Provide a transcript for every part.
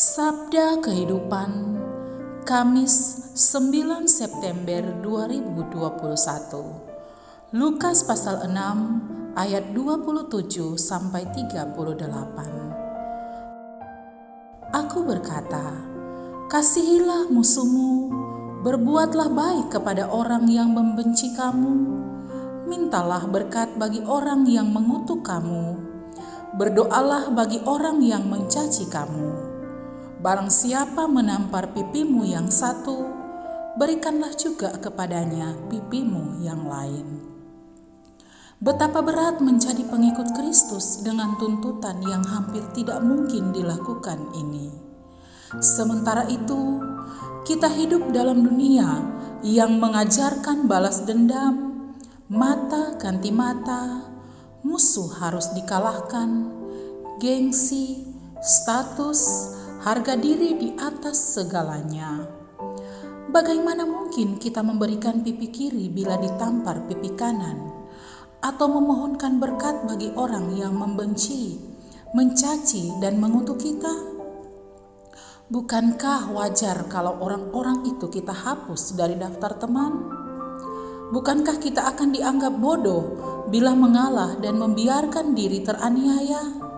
Sabda Kehidupan Kamis 9 September 2021 Lukas pasal 6 ayat 27 sampai 38 Aku berkata Kasihilah musuhmu berbuatlah baik kepada orang yang membenci kamu. Mintalah berkat bagi orang yang mengutuk kamu. Berdoalah bagi orang yang mencaci kamu Barang siapa menampar pipimu yang satu, berikanlah juga kepadanya pipimu yang lain. Betapa berat menjadi pengikut Kristus dengan tuntutan yang hampir tidak mungkin dilakukan ini. Sementara itu, kita hidup dalam dunia yang mengajarkan balas dendam, mata ganti mata, musuh harus dikalahkan, gengsi, status, harga diri di atas segalanya. Bagaimana mungkin kita memberikan pipi kiri bila ditampar pipi kanan, atau memohonkan berkat bagi orang yang membenci, mencaci, dan mengutuk kita? Bukankah wajar kalau orang-orang itu kita hapus dari daftar teman? Bukankah kita akan dianggap bodoh bila mengalah dan membiarkan diri teraniaya?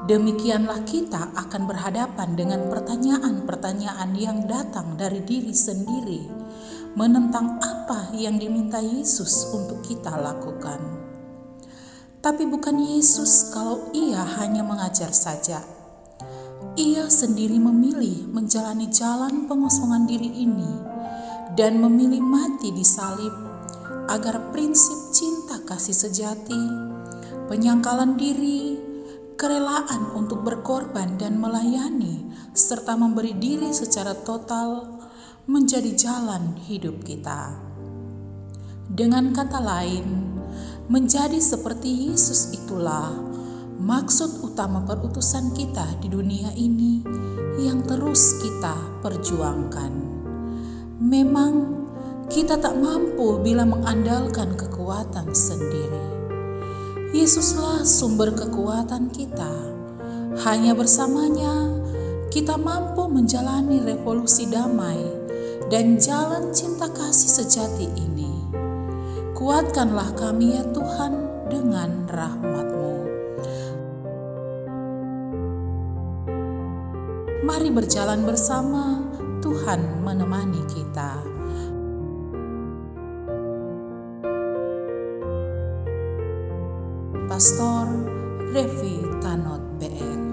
Demikianlah kita akan berhadapan dengan pertanyaan-pertanyaan yang datang dari diri sendiri, menentang apa yang diminta Yesus untuk kita lakukan. Tapi bukan Yesus kalau ia hanya mengajar saja. Ia sendiri memilih menjalani jalan pengosongan diri ini dan memilih mati di salib agar prinsip cinta kasih sejati, penyangkalan diri, kerelaan untuk berkorban dan melayani, serta memberi diri secara total menjadi jalan hidup kita. Dengan kata lain, menjadi seperti Yesus itulah maksud utama perutusan kita di dunia ini yang terus kita perjuangkan. Memang kita tak mampu bila mengandalkan kekuatan sendiri Yesuslah sumber kekuatan kita. Hanya bersamanya kita mampu menjalani revolusi damai dan jalan cinta kasih sejati ini. Kuatkanlah kami ya Tuhan dengan rahmat-Mu. Mari berjalan bersama, Tuhan menemani kita. Pastor Revi Tanot BR.